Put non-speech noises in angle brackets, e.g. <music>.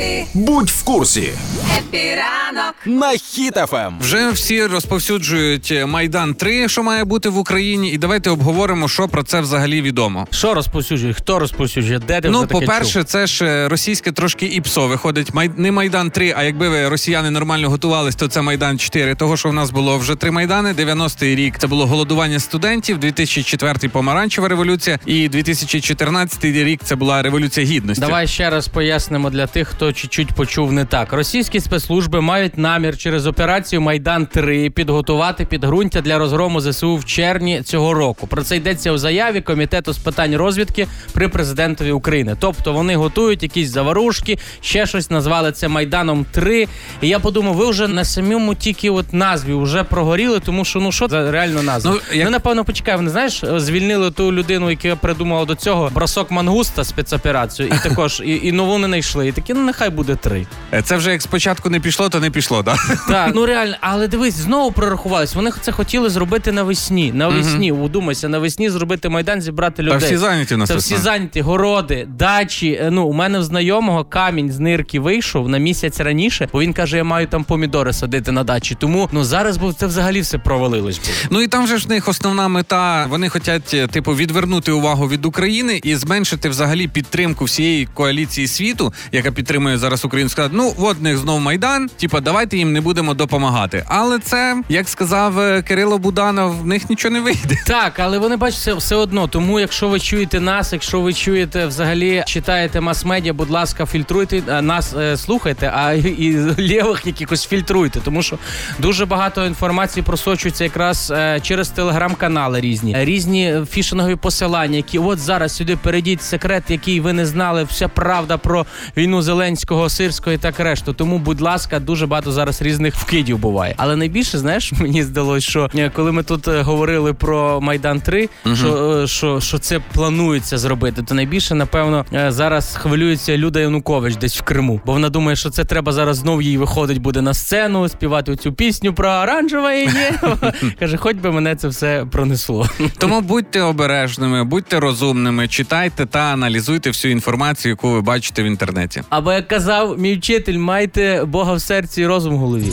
Happy Будь в курсі Happy ранок. на Ем. Хіт-ФМ. Вже всі розповсюджують е, Майдан 3, що має бути в Україні, і давайте обговоримо, що про це взагалі відомо. Що розповсюджує? Хто розповсюджує? Де ти Ну, по-перше, це ж е, російське трошки іпсо виходить. Май... Не Майдан 3, а якби ви росіяни нормально готувались, то це Майдан 4. Того, що в нас було вже три майдани. 90-й рік це було голодування студентів, 2004 помаранчева революція, і 2014 рік це була революція гідності. Давай ще раз пояснимо для тих, хто чуть-чуть почув не так. Російські спецслужби мають намір через операцію Майдан 3 підготувати підґрунтя для розгрому ЗСУ в червні цього року. Про це йдеться у заяві комітету з питань розвідки при президентові України. Тобто вони готують якісь заварушки, ще щось назвали це Майданом 3. І я подумав, ви вже на самому тільки от назві вже прогоріли, тому що ну що це реально назва. Ну, Ну, напевно, почекай, вони знаєш, звільнили ту людину, яка придумала до цього бросок мангуста спецоперацію, і також і, і нову не знайшли. І такі, ну нехай буде три. Е, Це вже як спочатку не пішло, то не пішло, да? Так, ну реально, але дивись, знову прорахувались. Вони це хотіли зробити навесні. Навесні, удумайся, навесні зробити майдан, зібрати Та всі зайняті у нас. Це всі зайняті, городи, дачі. Е, Ну, у мене в знайомого камінь з нирки вийшов на місяць раніше, бо він каже, я маю там помідори садити на дачі. Тому ну зараз бо це взагалі все провалилось. Ну і там же ж в них основна мета. Вони хочуть, типу, відвернути увагу від України і зменшити взагалі підтримку всієї коаліції світу, яка підтримує зараз Україну. Сказати, ну от них знов майдан. Типа, давайте їм не будемо допомагати. Але це, як сказав е, Кирило Буданов, в них нічого не вийде. <laughs> Так, але вони бачать все, одно. Тому, якщо ви чуєте нас, якщо ви чуєте взагалі читаєте мас-медіа, будь ласка, фільтруйте нас, е, слухайте, а і, <laughs> лєвих якихось фільтруйте, тому що дуже багато інформації просочується якраз е, через телеграм-канали різні, Е, різні фішингові посилання, які от зараз сюди перейдіть секрет, який ви не знали, вся правда про війну Зеленського, Сирського і так решту. Тому, будь ласка, дуже багато зараз різних вкидів буває. Але найбільше, знаєш, <laughs> мені здалось, що е, коли ми тут е, говорили про Майдан 3, що, е, що, що це планується зробити, то найбільше, напевно, зараз хвилюється Люда Янукович десь в Криму, бо вона думає, що це треба зараз знов їй виходить буде на сцену, співати цю пісню про оранжеве небо. <laughs> Каже, хоч би мене це все пронесло. Тому будьте обережними, будьте розумними, читайте та аналізуйте всю інформацію, яку ви бачите в інтернеті. Або як казав мій вчитель, майте Бога в серці і розум в голові.